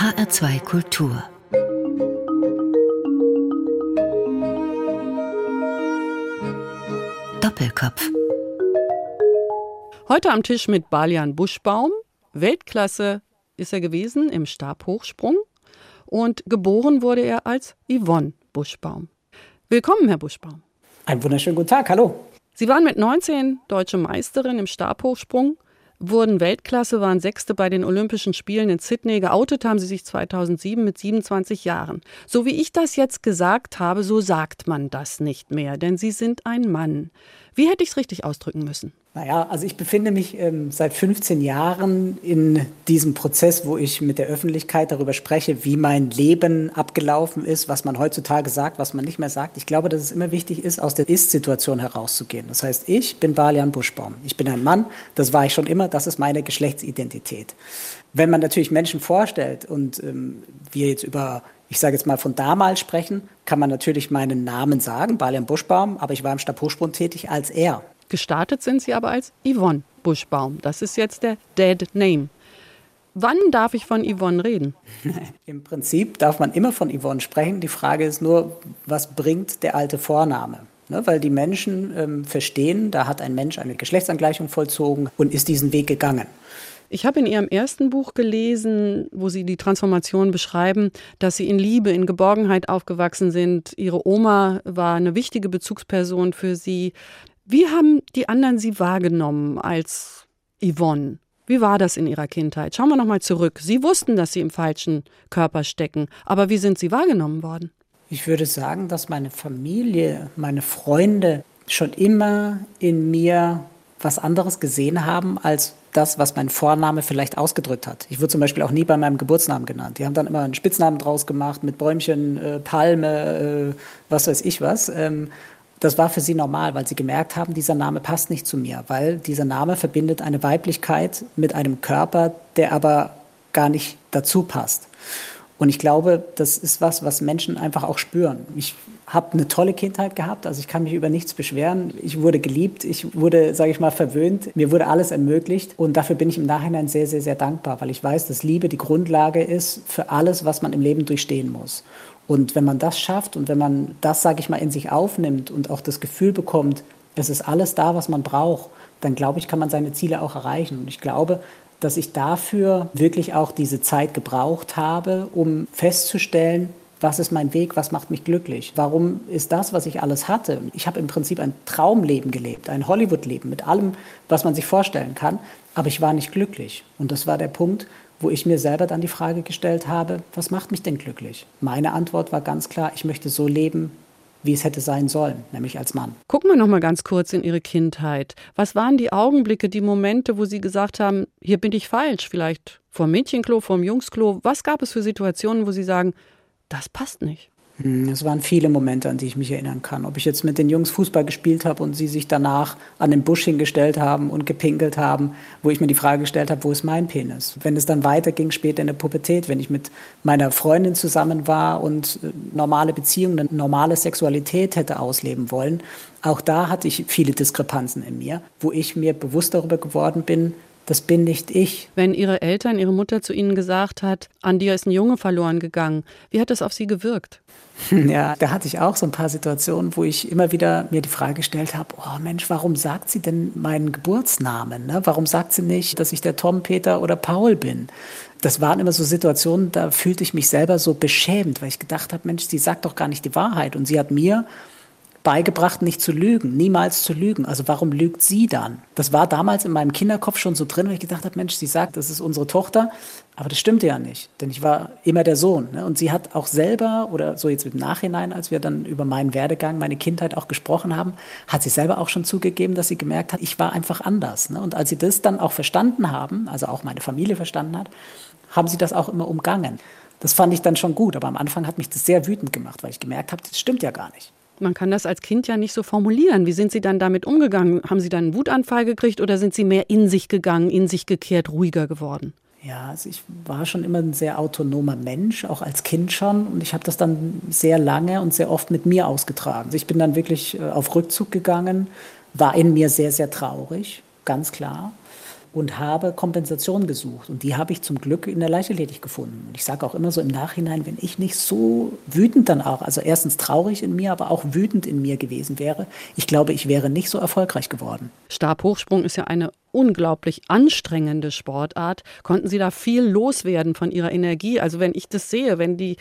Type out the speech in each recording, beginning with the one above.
HR2 Kultur Doppelkopf Heute am Tisch mit Balian Buschbaum. Weltklasse ist er gewesen im Stabhochsprung und geboren wurde er als Yvonne Buschbaum. Willkommen, Herr Buschbaum. Einen wunderschönen guten Tag, hallo. Sie waren mit 19 deutsche Meisterin im Stabhochsprung, wurden Weltklasse, waren Sechste bei den Olympischen Spielen in Sydney. Geoutet haben sie sich 2007 mit 27 Jahren. So wie ich das jetzt gesagt habe, so sagt man das nicht mehr, denn Sie sind ein Mann. Wie hätte ich es richtig ausdrücken müssen? Naja, also ich befinde mich ähm, seit 15 Jahren in diesem Prozess, wo ich mit der Öffentlichkeit darüber spreche, wie mein Leben abgelaufen ist, was man heutzutage sagt, was man nicht mehr sagt. Ich glaube, dass es immer wichtig ist, aus der Ist-Situation herauszugehen. Das heißt, ich bin Balian Buschbaum. Ich bin ein Mann, das war ich schon immer, das ist meine Geschlechtsidentität. Wenn man natürlich Menschen vorstellt und ähm, wir jetzt über ich sage jetzt mal von damals sprechen, kann man natürlich meinen Namen sagen, Balian Buschbaum, aber ich war im Stabhochsprung tätig als er. Gestartet sind Sie aber als Yvonne Buschbaum. Das ist jetzt der Dead Name. Wann darf ich von Yvonne reden? Im Prinzip darf man immer von Yvonne sprechen. Die Frage ist nur, was bringt der alte Vorname? Ne, weil die Menschen ähm, verstehen, da hat ein Mensch eine Geschlechtsangleichung vollzogen und ist diesen Weg gegangen. Ich habe in Ihrem ersten Buch gelesen, wo Sie die Transformation beschreiben, dass Sie in Liebe, in Geborgenheit aufgewachsen sind. Ihre Oma war eine wichtige Bezugsperson für Sie. Wie haben die anderen Sie wahrgenommen als Yvonne? Wie war das in Ihrer Kindheit? Schauen wir nochmal zurück. Sie wussten, dass Sie im falschen Körper stecken, aber wie sind Sie wahrgenommen worden? Ich würde sagen, dass meine Familie, meine Freunde schon immer in mir was anderes gesehen haben als das, was mein Vorname vielleicht ausgedrückt hat. Ich wurde zum Beispiel auch nie bei meinem Geburtsnamen genannt. Die haben dann immer einen Spitznamen draus gemacht mit Bäumchen, äh, Palme, äh, was weiß ich was. Ähm, das war für sie normal, weil sie gemerkt haben, dieser Name passt nicht zu mir, weil dieser Name verbindet eine Weiblichkeit mit einem Körper, der aber gar nicht dazu passt. Und ich glaube, das ist was, was Menschen einfach auch spüren. Ich habe eine tolle Kindheit gehabt, also ich kann mich über nichts beschweren. Ich wurde geliebt, ich wurde, sage ich mal, verwöhnt. Mir wurde alles ermöglicht und dafür bin ich im Nachhinein sehr, sehr, sehr dankbar, weil ich weiß, dass Liebe die Grundlage ist für alles, was man im Leben durchstehen muss. Und wenn man das schafft und wenn man das, sage ich mal, in sich aufnimmt und auch das Gefühl bekommt, es ist alles da, was man braucht, dann glaube ich, kann man seine Ziele auch erreichen. Und ich glaube, dass ich dafür wirklich auch diese Zeit gebraucht habe, um festzustellen, was ist mein Weg, was macht mich glücklich, warum ist das, was ich alles hatte. Ich habe im Prinzip ein Traumleben gelebt, ein Hollywood-Leben mit allem, was man sich vorstellen kann, aber ich war nicht glücklich. Und das war der Punkt, wo ich mir selber dann die Frage gestellt habe, was macht mich denn glücklich? Meine Antwort war ganz klar, ich möchte so leben, wie es hätte sein sollen, nämlich als Mann. Gucken wir noch mal ganz kurz in Ihre Kindheit. Was waren die Augenblicke, die Momente, wo Sie gesagt haben, hier bin ich falsch, vielleicht vom Mädchenklo, vom Jungsklo? Was gab es für Situationen, wo Sie sagen, das passt nicht? Hm, es waren viele Momente, an die ich mich erinnern kann. Ob ich jetzt mit den Jungs Fußball gespielt habe und sie sich danach an den Busch hingestellt haben und gepinkelt haben, wo ich mir die Frage gestellt habe, wo ist mein Penis? Wenn es dann weiterging später in der Pubertät, wenn ich mit meiner Freundin zusammen war und äh, normale Beziehungen, normale Sexualität hätte ausleben wollen, auch da hatte ich viele Diskrepanzen in mir, wo ich mir bewusst darüber geworden bin, das bin nicht ich. Wenn Ihre Eltern, Ihre Mutter zu Ihnen gesagt hat, an dir ist ein Junge verloren gegangen, wie hat das auf Sie gewirkt? Ja, da hatte ich auch so ein paar Situationen, wo ich immer wieder mir die Frage gestellt habe, oh Mensch, warum sagt sie denn meinen Geburtsnamen? Ne? Warum sagt sie nicht, dass ich der Tom, Peter oder Paul bin? Das waren immer so Situationen, da fühlte ich mich selber so beschämt, weil ich gedacht habe, Mensch, sie sagt doch gar nicht die Wahrheit. Und sie hat mir beigebracht, nicht zu lügen, niemals zu lügen. Also warum lügt sie dann? Das war damals in meinem Kinderkopf schon so drin, weil ich gedacht habe, Mensch, sie sagt, das ist unsere Tochter, aber das stimmte ja nicht, denn ich war immer der Sohn. Ne? Und sie hat auch selber, oder so jetzt im Nachhinein, als wir dann über meinen Werdegang, meine Kindheit auch gesprochen haben, hat sie selber auch schon zugegeben, dass sie gemerkt hat, ich war einfach anders. Ne? Und als sie das dann auch verstanden haben, also auch meine Familie verstanden hat, haben sie das auch immer umgangen. Das fand ich dann schon gut, aber am Anfang hat mich das sehr wütend gemacht, weil ich gemerkt habe, das stimmt ja gar nicht. Man kann das als Kind ja nicht so formulieren. Wie sind Sie dann damit umgegangen? Haben Sie dann einen Wutanfall gekriegt oder sind Sie mehr in sich gegangen, in sich gekehrt, ruhiger geworden? Ja, also ich war schon immer ein sehr autonomer Mensch, auch als Kind schon. Und ich habe das dann sehr lange und sehr oft mit mir ausgetragen. Also ich bin dann wirklich äh, auf Rückzug gegangen, war in mir sehr, sehr traurig, ganz klar. Und habe Kompensation gesucht. Und die habe ich zum Glück in der Leichtathletik gefunden. Und ich sage auch immer so im Nachhinein, wenn ich nicht so wütend dann auch, also erstens traurig in mir, aber auch wütend in mir gewesen wäre, ich glaube, ich wäre nicht so erfolgreich geworden. Stabhochsprung ist ja eine unglaublich anstrengende Sportart. Konnten Sie da viel loswerden von Ihrer Energie? Also wenn ich das sehe, wenn die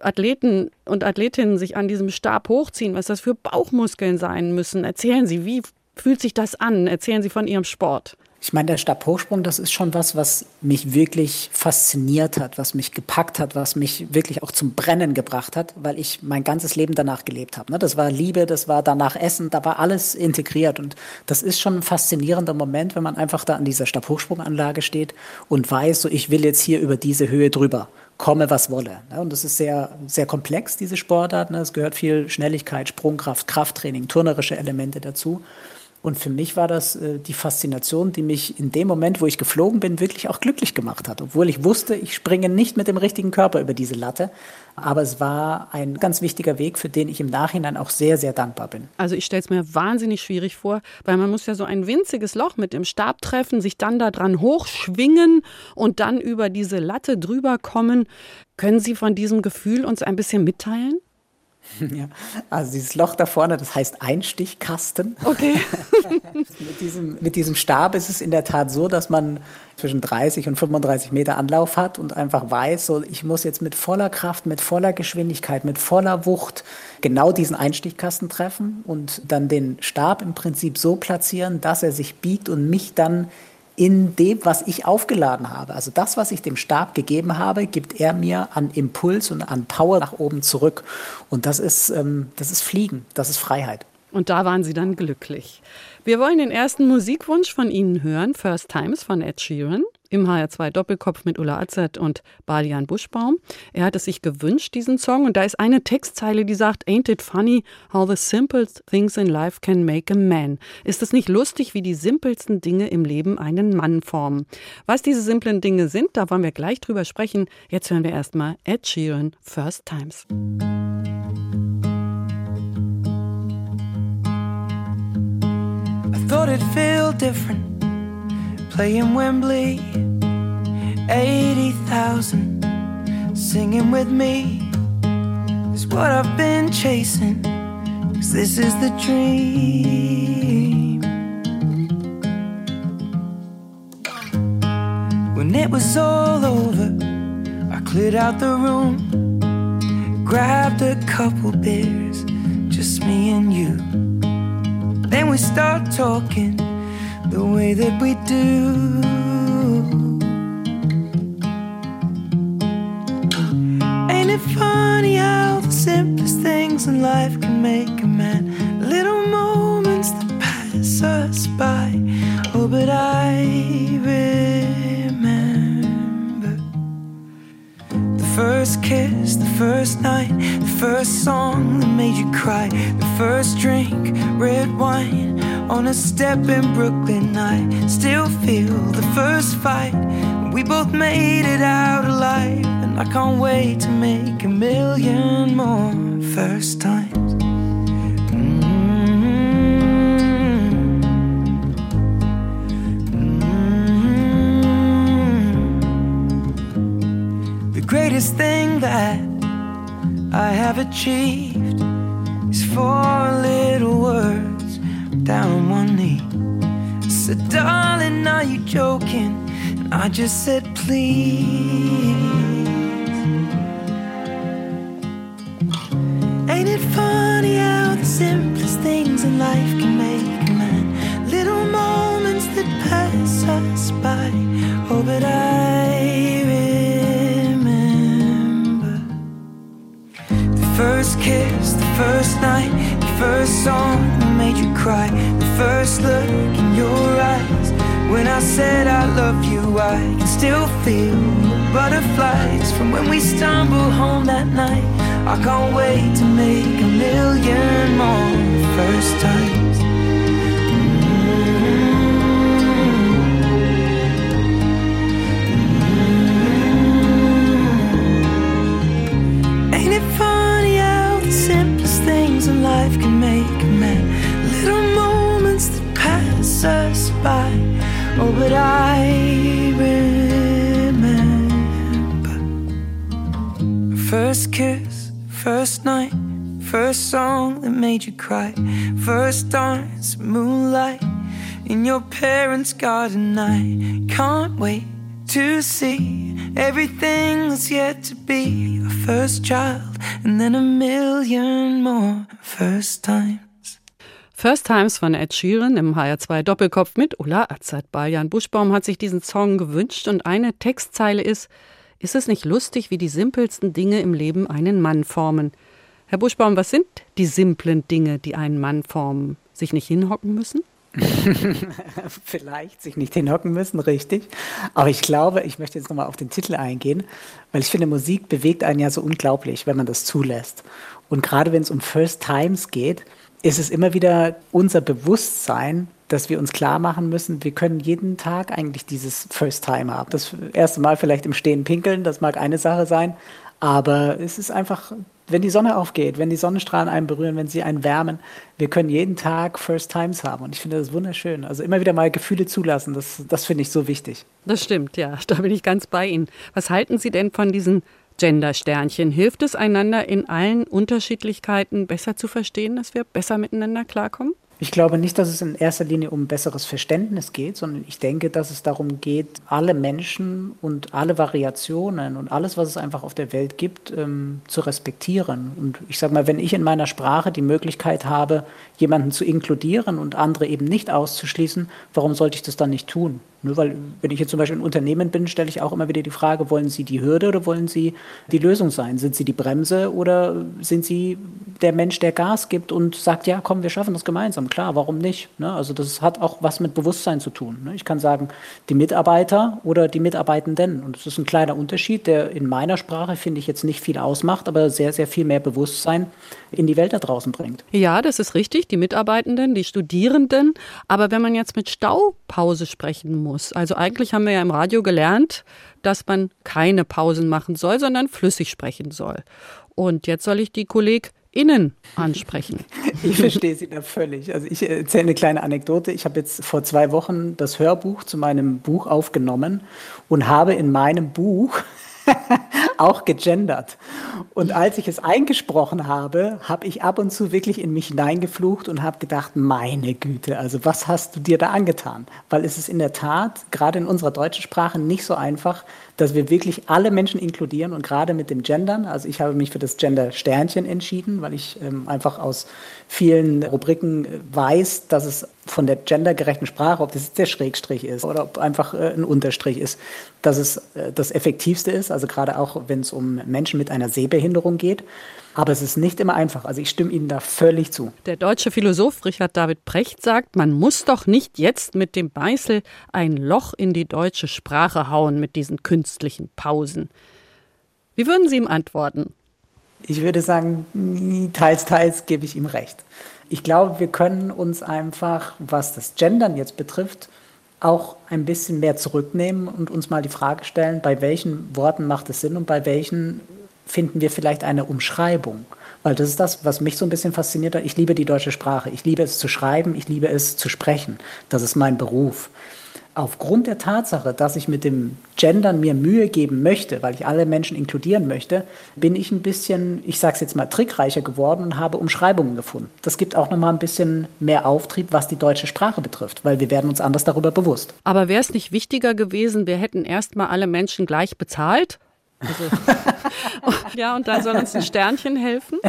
Athleten und Athletinnen sich an diesem Stab hochziehen, was das für Bauchmuskeln sein müssen, erzählen Sie, wie fühlt sich das an? Erzählen Sie von Ihrem Sport. Ich meine, der Stabhochsprung, das ist schon was, was mich wirklich fasziniert hat, was mich gepackt hat, was mich wirklich auch zum Brennen gebracht hat, weil ich mein ganzes Leben danach gelebt habe. Ne? Das war Liebe, das war danach Essen, da war alles integriert. Und das ist schon ein faszinierender Moment, wenn man einfach da an dieser Stabhochsprunganlage steht und weiß, so ich will jetzt hier über diese Höhe drüber komme, was wolle. Ne? Und das ist sehr, sehr komplex, diese Sportart. Ne? Es gehört viel Schnelligkeit, Sprungkraft, Krafttraining, turnerische Elemente dazu. Und für mich war das äh, die Faszination, die mich in dem Moment, wo ich geflogen bin, wirklich auch glücklich gemacht hat. Obwohl ich wusste, ich springe nicht mit dem richtigen Körper über diese Latte. Aber es war ein ganz wichtiger Weg, für den ich im Nachhinein auch sehr, sehr dankbar bin. Also ich stelle es mir wahnsinnig schwierig vor, weil man muss ja so ein winziges Loch mit dem Stab treffen, sich dann da dran hochschwingen und dann über diese Latte drüber kommen. Können Sie von diesem Gefühl uns ein bisschen mitteilen? Ja, also dieses Loch da vorne, das heißt Einstichkasten. Okay. mit, diesem, mit diesem Stab ist es in der Tat so, dass man zwischen 30 und 35 Meter Anlauf hat und einfach weiß, so ich muss jetzt mit voller Kraft, mit voller Geschwindigkeit, mit voller Wucht genau diesen Einstichkasten treffen und dann den Stab im Prinzip so platzieren, dass er sich biegt und mich dann in dem, was ich aufgeladen habe. Also das, was ich dem Stab gegeben habe, gibt er mir an Impuls und an Power nach oben zurück. Und das ist, ähm, das ist Fliegen, das ist Freiheit. Und da waren Sie dann glücklich. Wir wollen den ersten Musikwunsch von Ihnen hören, First Times von Ed Sheeran im HR2 Doppelkopf mit Ulla Azert und Balian Buschbaum. Er hat es sich gewünscht, diesen Song. Und da ist eine Textzeile, die sagt, Ain't it funny how the simple things in life can make a man? Ist es nicht lustig, wie die simpelsten Dinge im Leben einen Mann formen? Was diese simplen Dinge sind, da wollen wir gleich drüber sprechen. Jetzt hören wir erstmal Ed Sheeran, First Times. I thought it'd feel different playing Wembley. 80,000 singing with me is what I've been chasing. Cause this is the dream. When it was all over, I cleared out the room, grabbed a couple beers, just me and you. Then we start talking the way that we do. Ain't it funny how the simplest things in life can make a man? Little moments that pass us by. Oh, but I remember the first kiss, the first night, the first song that made you cry, the first drink, red wine on a step in Brooklyn. I still feel the first fight. We both made it out alive, and I can't wait to make a million more first times. Mm-hmm. The greatest thing that I have achieved is four little words down on one knee. I said, darling, are you joking? And I just said, please. Ain't it funny how the simplest things in life can make a man? Little moments that pass us by. Oh, but I remember the first kiss, the first night, first song that made you cry, the first look in your eyes. When I said I love you, I can still feel the butterflies from when we stumbled home that night. I can't wait to make a million more first times. Life can make a man? Little moments that pass us by. Oh, but I remember first kiss, first night, first song that made you cry, first dance, moonlight in your parents' garden. I can't wait to see everything that's yet to be your first child, and then a million more first times. First Times von Ed Sheeran im HR2 Doppelkopf mit Ulla Azad. Jan Buschbaum hat sich diesen Song gewünscht und eine Textzeile ist, ist es nicht lustig, wie die simpelsten Dinge im Leben einen Mann formen? Herr Buschbaum, was sind die simplen Dinge, die einen Mann formen? Sich nicht hinhocken müssen? Vielleicht sich nicht hinhocken müssen, richtig. Aber ich glaube, ich möchte jetzt nochmal auf den Titel eingehen, weil ich finde, Musik bewegt einen ja so unglaublich, wenn man das zulässt. Und gerade wenn es um First Times geht, ist es immer wieder unser Bewusstsein, dass wir uns klar machen müssen, wir können jeden Tag eigentlich dieses First Time haben. Das erste Mal vielleicht im Stehen pinkeln, das mag eine Sache sein, aber es ist einfach, wenn die Sonne aufgeht, wenn die Sonnenstrahlen einen berühren, wenn sie einen wärmen, wir können jeden Tag First Times haben und ich finde das wunderschön. Also immer wieder mal Gefühle zulassen, das, das finde ich so wichtig. Das stimmt, ja, da bin ich ganz bei Ihnen. Was halten Sie denn von diesen Gender-Sternchen. Hilft es einander in allen Unterschiedlichkeiten besser zu verstehen, dass wir besser miteinander klarkommen? Ich glaube nicht, dass es in erster Linie um besseres Verständnis geht, sondern ich denke, dass es darum geht, alle Menschen und alle Variationen und alles, was es einfach auf der Welt gibt, ähm, zu respektieren. Und ich sage mal, wenn ich in meiner Sprache die Möglichkeit habe, jemanden zu inkludieren und andere eben nicht auszuschließen, warum sollte ich das dann nicht tun? Nur weil, wenn ich jetzt zum Beispiel ein Unternehmen bin, stelle ich auch immer wieder die Frage, wollen Sie die Hürde oder wollen Sie die Lösung sein? Sind Sie die Bremse oder sind Sie der Mensch, der Gas gibt und sagt, ja, komm, wir schaffen das gemeinsam? Klar, warum nicht? Ne? Also das hat auch was mit Bewusstsein zu tun. Ne? Ich kann sagen, die Mitarbeiter oder die Mitarbeitenden. Und das ist ein kleiner Unterschied, der in meiner Sprache, finde ich, jetzt nicht viel ausmacht, aber sehr, sehr viel mehr Bewusstsein in die Welt da draußen bringt. Ja, das ist richtig, die Mitarbeitenden, die Studierenden. Aber wenn man jetzt mit Staupause sprechen muss. Also eigentlich haben wir ja im Radio gelernt, dass man keine Pausen machen soll, sondern flüssig sprechen soll. Und jetzt soll ich die KollegInnen ansprechen. Ich verstehe Sie da völlig. Also ich erzähle eine kleine Anekdote. Ich habe jetzt vor zwei Wochen das Hörbuch zu meinem Buch aufgenommen und habe in meinem Buch auch gegendert. Und als ich es eingesprochen habe, habe ich ab und zu wirklich in mich hineingeflucht und habe gedacht, meine Güte, also was hast du dir da angetan? Weil es ist in der Tat, gerade in unserer deutschen Sprache, nicht so einfach, dass wir wirklich alle Menschen inkludieren und gerade mit dem Gendern, also ich habe mich für das Gender-Sternchen entschieden, weil ich ähm, einfach aus vielen Rubriken äh, weiß, dass es von der gendergerechten Sprache, ob das jetzt der Schrägstrich ist oder ob einfach äh, ein Unterstrich ist, dass es äh, das Effektivste ist, also gerade auch wenn es um Menschen mit einer Sehbehinderung geht. Aber es ist nicht immer einfach. Also ich stimme Ihnen da völlig zu. Der deutsche Philosoph Richard David Precht sagt, man muss doch nicht jetzt mit dem Beißel ein Loch in die deutsche Sprache hauen mit diesen künstlichen Pausen. Wie würden Sie ihm antworten? Ich würde sagen, teils, teils gebe ich ihm recht. Ich glaube, wir können uns einfach, was das Gendern jetzt betrifft, auch ein bisschen mehr zurücknehmen und uns mal die Frage stellen, bei welchen Worten macht es Sinn und bei welchen finden wir vielleicht eine Umschreibung. Weil das ist das, was mich so ein bisschen fasziniert hat. Ich liebe die deutsche Sprache. Ich liebe es zu schreiben. Ich liebe es zu sprechen. Das ist mein Beruf. Aufgrund der Tatsache, dass ich mit dem Gendern mir Mühe geben möchte, weil ich alle Menschen inkludieren möchte, bin ich ein bisschen, ich sage es jetzt mal, trickreicher geworden und habe Umschreibungen gefunden. Das gibt auch nochmal ein bisschen mehr Auftrieb, was die deutsche Sprache betrifft, weil wir werden uns anders darüber bewusst. Aber wäre es nicht wichtiger gewesen, wir hätten erstmal alle Menschen gleich bezahlt also, ja, und da soll uns ein Sternchen helfen?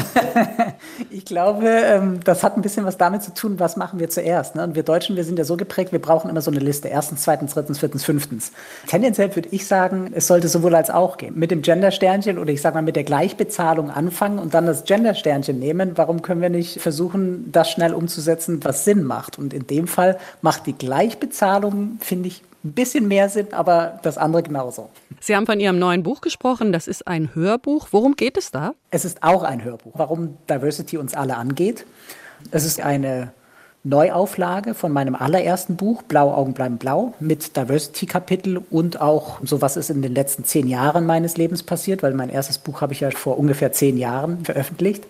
Ich glaube, ähm, das hat ein bisschen was damit zu tun, was machen wir zuerst. Ne? Und wir Deutschen, wir sind ja so geprägt, wir brauchen immer so eine Liste. Erstens, zweitens, drittens, viertens, fünftens. Tendenziell würde ich sagen, es sollte sowohl als auch gehen. Mit dem Gender-Sternchen oder ich sage mal mit der Gleichbezahlung anfangen und dann das Gender-Sternchen nehmen. Warum können wir nicht versuchen, das schnell umzusetzen, was Sinn macht? Und in dem Fall macht die Gleichbezahlung, finde ich, ein bisschen mehr Sinn, aber das andere genauso. Sie haben von Ihrem neuen Buch gesprochen. Das ist ein Hörbuch. Worum geht es da? Es ist auch ein Hörbuch. Warum Diversity uns alle angeht. Es ist eine Neuauflage von meinem allerersten Buch, Blau Augen bleiben blau, mit Diversity-Kapitel und auch so, was ist in den letzten zehn Jahren meines Lebens passiert, weil mein erstes Buch habe ich ja vor ungefähr zehn Jahren veröffentlicht.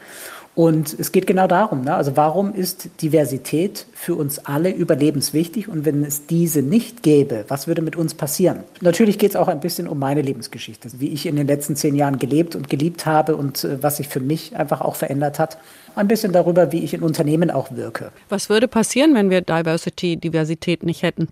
Und es geht genau darum, ne? also warum ist Diversität für uns alle überlebenswichtig und wenn es diese nicht gäbe, was würde mit uns passieren? Natürlich geht es auch ein bisschen um meine Lebensgeschichte, wie ich in den letzten zehn Jahren gelebt und geliebt habe und äh, was sich für mich einfach auch verändert hat. Ein bisschen darüber, wie ich in Unternehmen auch wirke. Was würde passieren, wenn wir Diversity, Diversität nicht hätten?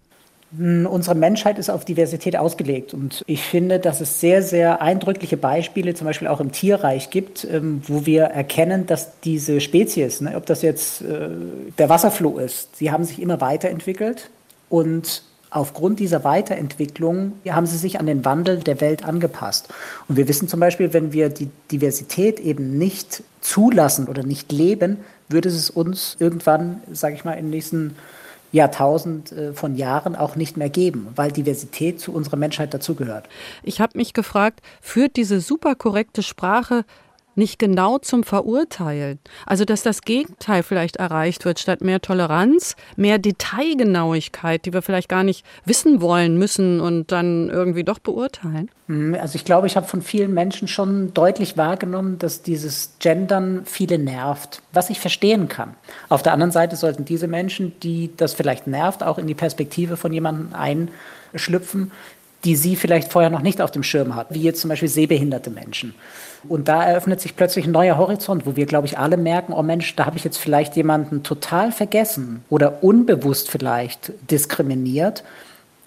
Hm, unsere Menschheit ist auf Diversität ausgelegt und ich finde, dass es sehr, sehr eindrückliche Beispiele, zum Beispiel auch im Tierreich gibt, ähm, wo wir erkennen, dass diese Spezies, ne, ob das jetzt äh, der Wasserfloh ist, sie haben sich immer weiterentwickelt und aufgrund dieser Weiterentwicklung haben sie sich an den Wandel der Welt angepasst. Und wir wissen zum Beispiel, wenn wir die Diversität eben nicht zulassen oder nicht leben, würde es uns irgendwann, sage ich mal, in den nächsten Jahrtausend äh, von Jahren auch nicht mehr geben, weil Diversität zu unserer Menschheit dazugehört. Ich habe mich gefragt, führt diese super korrekte Sprache nicht genau zum Verurteilen. Also, dass das Gegenteil vielleicht erreicht wird, statt mehr Toleranz, mehr Detailgenauigkeit, die wir vielleicht gar nicht wissen wollen müssen und dann irgendwie doch beurteilen? Hm, also ich glaube, ich habe von vielen Menschen schon deutlich wahrgenommen, dass dieses Gendern viele nervt, was ich verstehen kann. Auf der anderen Seite sollten diese Menschen, die das vielleicht nervt, auch in die Perspektive von jemandem einschlüpfen, die sie vielleicht vorher noch nicht auf dem Schirm hat, wie jetzt zum Beispiel sehbehinderte Menschen. Und da eröffnet sich plötzlich ein neuer Horizont, wo wir, glaube ich, alle merken, oh Mensch, da habe ich jetzt vielleicht jemanden total vergessen oder unbewusst vielleicht diskriminiert,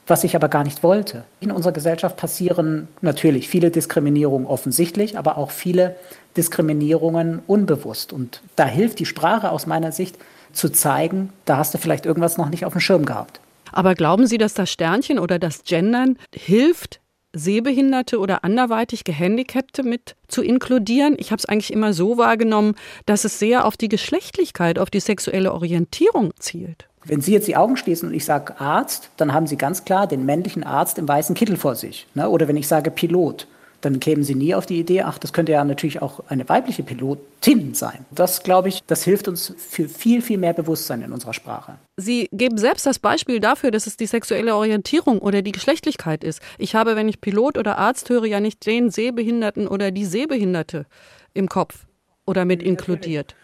was ich aber gar nicht wollte. In unserer Gesellschaft passieren natürlich viele Diskriminierungen offensichtlich, aber auch viele Diskriminierungen unbewusst. Und da hilft die Sprache aus meiner Sicht zu zeigen, da hast du vielleicht irgendwas noch nicht auf dem Schirm gehabt. Aber glauben Sie, dass das Sternchen oder das Gendern hilft, Sehbehinderte oder anderweitig Gehandicapte mit zu inkludieren. Ich habe es eigentlich immer so wahrgenommen, dass es sehr auf die Geschlechtlichkeit, auf die sexuelle Orientierung zielt. Wenn Sie jetzt die Augen schließen und ich sage Arzt, dann haben Sie ganz klar den männlichen Arzt im weißen Kittel vor sich. Ne? Oder wenn ich sage Pilot, dann kämen sie nie auf die Idee, ach, das könnte ja natürlich auch eine weibliche Pilotin sein. Das, glaube ich, das hilft uns für viel, viel mehr Bewusstsein in unserer Sprache. Sie geben selbst das Beispiel dafür, dass es die sexuelle Orientierung oder die Geschlechtlichkeit ist. Ich habe, wenn ich Pilot oder Arzt höre, ja nicht den Sehbehinderten oder die Sehbehinderte im Kopf oder mit inkludiert.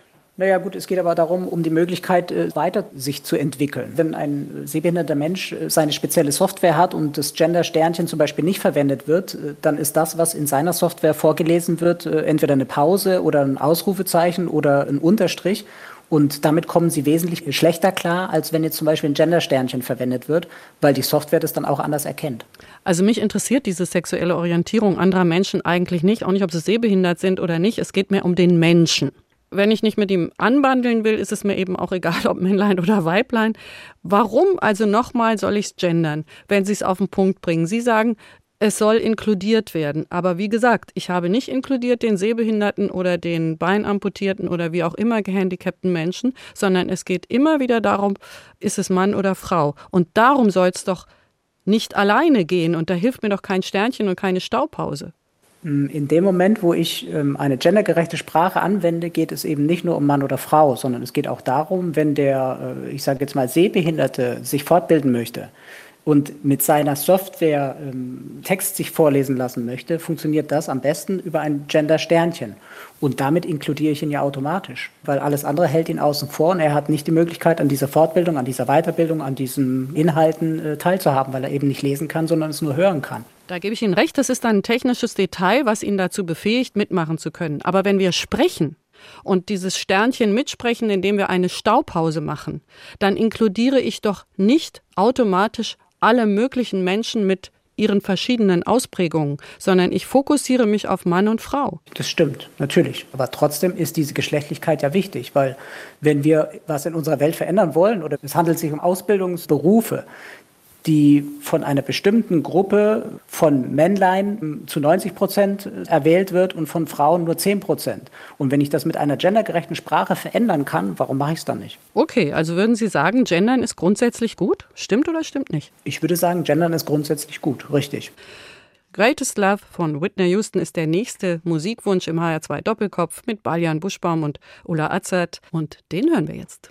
Naja gut, es geht aber darum, um die Möglichkeit, äh, weiter sich zu entwickeln. Wenn ein sehbehinderter Mensch äh, seine spezielle Software hat und das Gender-Sternchen zum Beispiel nicht verwendet wird, äh, dann ist das, was in seiner Software vorgelesen wird, entweder eine Pause oder ein Ausrufezeichen oder ein Unterstrich. Und damit kommen sie wesentlich schlechter klar, als wenn jetzt zum Beispiel ein Gender-Sternchen verwendet wird, weil die Software das dann auch anders erkennt. Also mich interessiert diese sexuelle Orientierung anderer Menschen eigentlich nicht, auch nicht, ob sie sehbehindert sind oder nicht. Es geht mir um den Menschen wenn ich nicht mit ihm anbandeln will, ist es mir eben auch egal, ob Männlein oder Weiblein. Warum also nochmal soll ich es gendern, wenn Sie es auf den Punkt bringen? Sie sagen, es soll inkludiert werden. Aber wie gesagt, ich habe nicht inkludiert den Sehbehinderten oder den Beinamputierten oder wie auch immer gehandicapten Menschen, sondern es geht immer wieder darum, ist es Mann oder Frau. Und darum soll es doch nicht alleine gehen. Und da hilft mir doch kein Sternchen und keine Staupause. Hm, in dem Moment, wo ich ähm, eine gendergerechte Sprache anwende, geht es eben nicht nur um Mann oder Frau, sondern es geht auch darum, wenn der, äh, ich sage jetzt mal, Sehbehinderte sich fortbilden möchte und mit seiner Software ähm, Text sich vorlesen lassen möchte, funktioniert das am besten über ein Gender-Sternchen. Und damit inkludiere ich ihn ja automatisch, weil alles andere hält ihn außen vor und er hat nicht die Möglichkeit, an dieser Fortbildung, an dieser Weiterbildung, an diesen Inhalten äh, teilzuhaben, weil er eben nicht lesen kann, sondern es nur hören kann. Da gebe ich Ihnen recht, das ist ein technisches Detail, was ihn dazu befähigt, mitmachen zu können. Aber wenn wir sprechen und dieses Sternchen mitsprechen, indem wir eine Staupause machen, dann inkludiere ich doch nicht automatisch alle möglichen Menschen mit ihren verschiedenen Ausprägungen, sondern ich fokussiere mich auf Mann und Frau. Das stimmt, natürlich. Aber trotzdem ist diese Geschlechtlichkeit ja wichtig, weil wenn wir was in unserer Welt verändern wollen oder es handelt sich um Ausbildungsberufe, die von einer bestimmten Gruppe von Männlein zu 90 Prozent erwählt wird und von Frauen nur 10 Prozent. Und wenn ich das mit einer gendergerechten Sprache verändern kann, warum mache ich es dann nicht? Okay, also würden Sie sagen, Gendern ist grundsätzlich gut? Stimmt oder stimmt nicht? Ich würde sagen, Gendern ist grundsätzlich gut, richtig. Greatest Love von Whitney Houston ist der nächste Musikwunsch im HR2 Doppelkopf mit Baljan Buschbaum und Ulla Azert. Und den hören wir jetzt.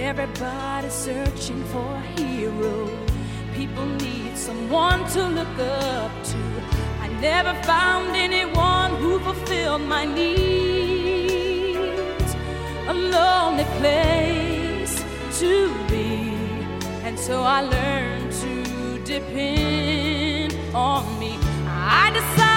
Everybody searching for a hero. People need someone to look up to. I never found anyone who fulfilled my needs. A lonely place to be. And so I learned to depend on me. I decided.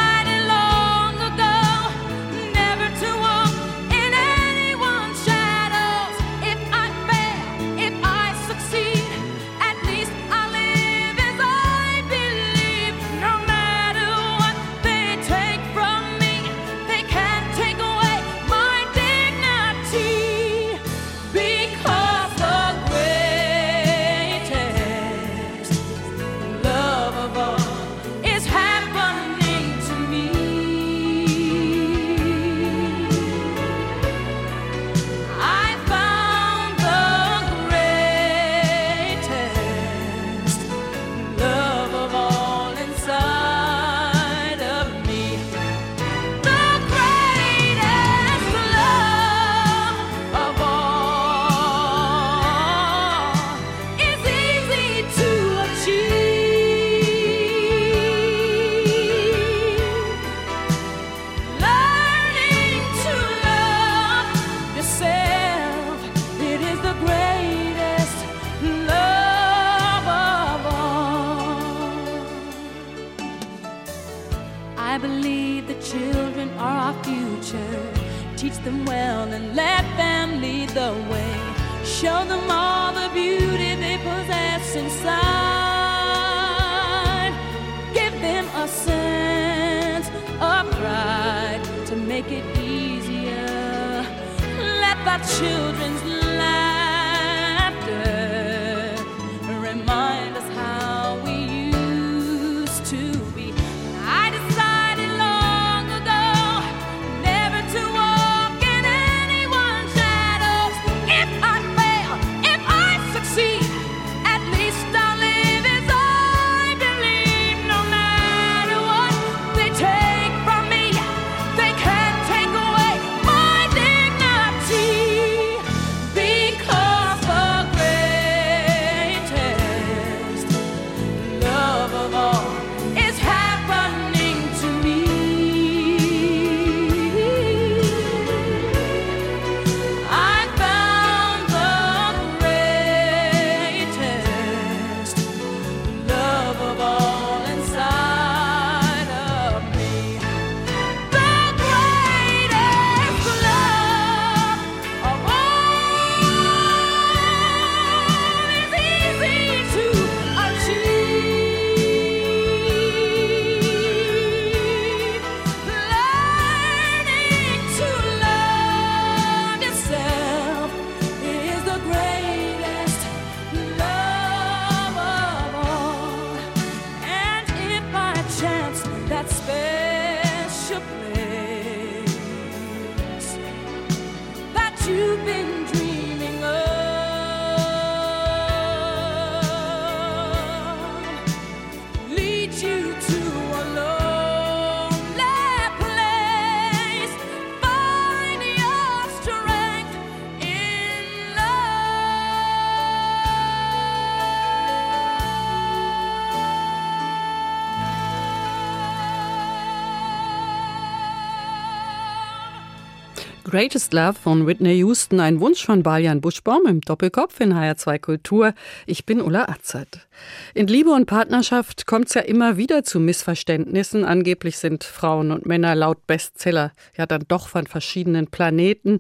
Greatest Love von Whitney Houston, ein Wunsch von Balian Buschbaum im Doppelkopf in HR2 Kultur. Ich bin Ulla Azad. In Liebe und Partnerschaft kommt es ja immer wieder zu Missverständnissen. Angeblich sind Frauen und Männer laut Bestseller ja dann doch von verschiedenen Planeten.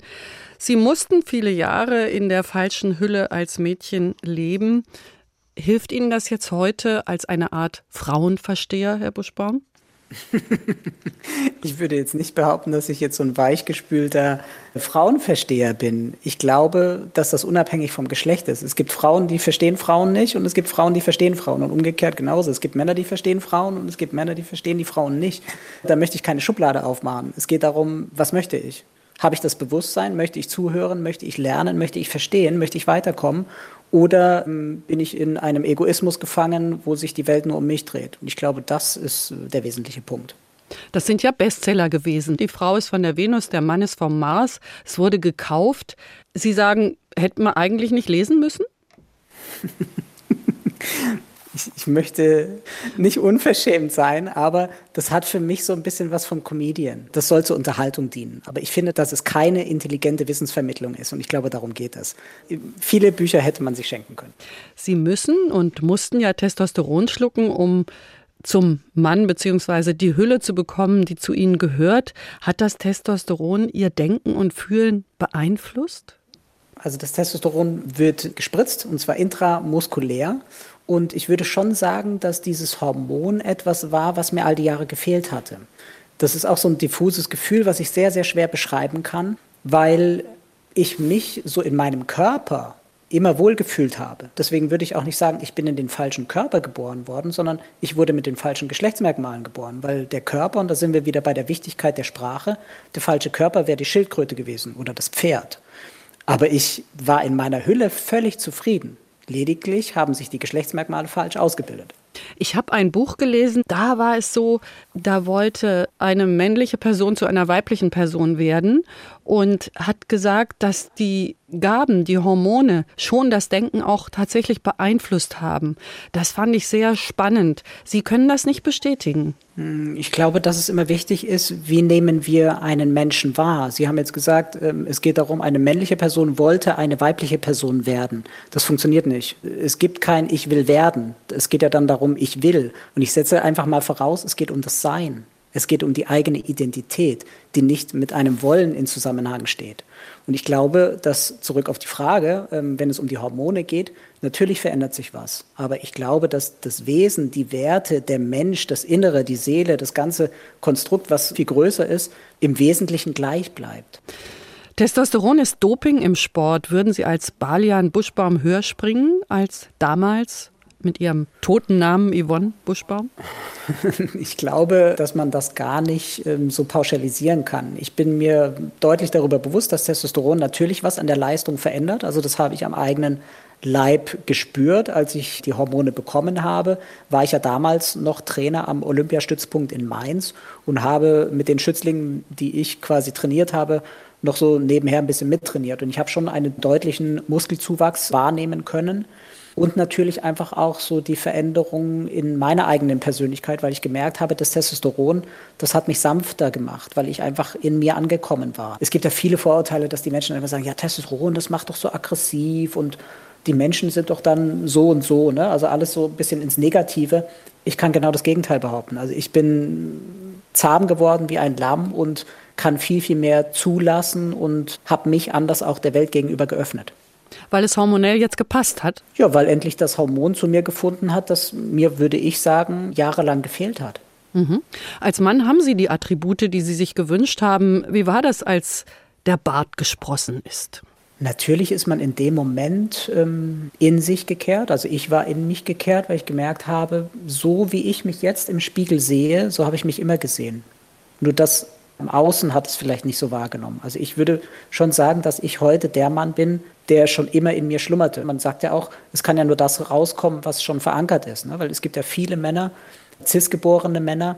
Sie mussten viele Jahre in der falschen Hülle als Mädchen leben. Hilft Ihnen das jetzt heute als eine Art Frauenversteher, Herr Buschbaum? ich würde jetzt nicht behaupten, dass ich jetzt so ein weichgespülter Frauenversteher bin. Ich glaube, dass das unabhängig vom Geschlecht ist. Es gibt Frauen, die verstehen Frauen nicht und es gibt Frauen, die verstehen Frauen und umgekehrt genauso. Es gibt Männer, die verstehen Frauen und es gibt Männer, die verstehen die Frauen nicht. Da möchte ich keine Schublade aufmachen. Es geht darum, was möchte ich? Habe ich das Bewusstsein? Möchte ich zuhören? Möchte ich lernen? Möchte ich verstehen? Möchte ich weiterkommen? Oder ähm, bin ich in einem Egoismus gefangen, wo sich die Welt nur um mich dreht? Und ich glaube, das ist äh, der wesentliche Punkt. Das sind ja Bestseller gewesen. Die Frau ist von der Venus, der Mann ist vom Mars. Es wurde gekauft. Sie sagen, hätten wir eigentlich nicht lesen müssen? ich, ich, möchte nicht unverschämt sein, aber das hat für mich so ein bisschen was vom Comedian. Das soll zur Unterhaltung dienen. Aber ich finde, dass es keine intelligente Wissensvermittlung ist. Und ich glaube, darum geht es. Viele Bücher hätte man sich schenken können. Sie müssen und mussten ja Testosteron schlucken, um zum Mann bzw. die Hülle zu bekommen, die zu ihnen gehört. Hat das Testosteron ihr Denken und Fühlen beeinflusst? Also das Testosteron wird gespritzt und zwar intramuskulär. Und ich würde schon sagen, dass dieses Hormon etwas war, was mir all die Jahre gefehlt hatte. Das ist auch so ein diffuses Gefühl, was ich sehr, sehr schwer beschreiben kann, weil ich mich so in meinem Körper immer wohlgefühlt habe. Deswegen würde ich auch nicht sagen, ich bin in den falschen Körper geboren worden, sondern ich wurde mit den falschen Geschlechtsmerkmalen geboren, weil der Körper, und da sind wir wieder bei der Wichtigkeit der Sprache, der falsche Körper wäre die Schildkröte gewesen oder das Pferd. Aber ich war in meiner Hülle völlig zufrieden. Lediglich haben sich die Geschlechtsmerkmale falsch ausgebildet. Ich habe ein Buch gelesen, da war es so, da wollte eine männliche Person zu einer weiblichen Person werden und hat gesagt, dass die Gaben, die Hormone schon das Denken auch tatsächlich beeinflusst haben. Das fand ich sehr spannend. Sie können das nicht bestätigen. Hm, ich glaube, dass es immer wichtig ist, wie nehmen wir einen Menschen wahr. Sie haben jetzt gesagt, ähm, es geht darum, eine männliche Person wollte eine weibliche Person werden. Das funktioniert nicht. Es gibt kein Ich will werden. Es geht ja dann darum, ich will. Und ich setze einfach mal voraus, es geht um das Sein. Es geht um die eigene Identität, die nicht mit einem Wollen in Zusammenhang steht. Und ich glaube, dass zurück auf die Frage, ähm, wenn es um die Hormone geht, natürlich verändert sich was. Aber ich glaube, dass das Wesen, die Werte, der Mensch, das Innere, die Seele, das ganze Konstrukt, was viel größer ist, im Wesentlichen gleich bleibt. Testosteron ist Doping im Sport. Würden Sie als Balian Buschbaum höher springen als damals mit ihrem toten Namen Yvonne Buschbaum? Ich glaube, dass man das gar nicht ähm, so pauschalisieren kann. Ich bin mir deutlich darüber bewusst, dass Testosteron natürlich was an der Leistung verändert. Also das habe ich am eigenen Leib gespürt, als ich die Hormone bekommen habe, war ich ja damals noch Trainer am Olympiastützpunkt in Mainz und habe mit den Schützlingen, die ich quasi trainiert habe, noch so nebenher ein bisschen mittrainiert. Und ich habe schon einen deutlichen Muskelzuwachs wahrnehmen können. Und natürlich einfach auch so die Veränderungen in meiner eigenen Persönlichkeit, weil ich gemerkt habe, das Testosteron, das hat mich sanfter gemacht, weil ich einfach in mir angekommen war. Es gibt ja viele Vorurteile, dass die Menschen einfach sagen, ja, Testosteron, das macht doch so aggressiv und die Menschen sind doch dann so und so, ne? Also alles so ein bisschen ins Negative. Ich kann genau das Gegenteil behaupten. Also ich bin zahm geworden wie ein Lamm und kann viel, viel mehr zulassen und habe mich anders auch der Welt gegenüber geöffnet. Weil es hormonell jetzt gepasst hat? Ja, weil endlich das Hormon zu mir gefunden hat, das mir, würde ich sagen, jahrelang gefehlt hat. Mhm. Als Mann haben Sie die Attribute, die Sie sich gewünscht haben. Wie war das, als der Bart gesprossen ist? Natürlich ist man in dem Moment ähm, in sich gekehrt. Also ich war in mich gekehrt, weil ich gemerkt habe, so wie ich mich jetzt im Spiegel sehe, so habe ich mich immer gesehen. Nur das im Außen hat es vielleicht nicht so wahrgenommen. Also ich würde schon sagen, dass ich heute der Mann bin, der schon immer in mir schlummerte. Man sagt ja auch, es kann ja nur das rauskommen, was schon verankert ist. Ne? Weil es gibt ja viele Männer, cis-geborene Männer,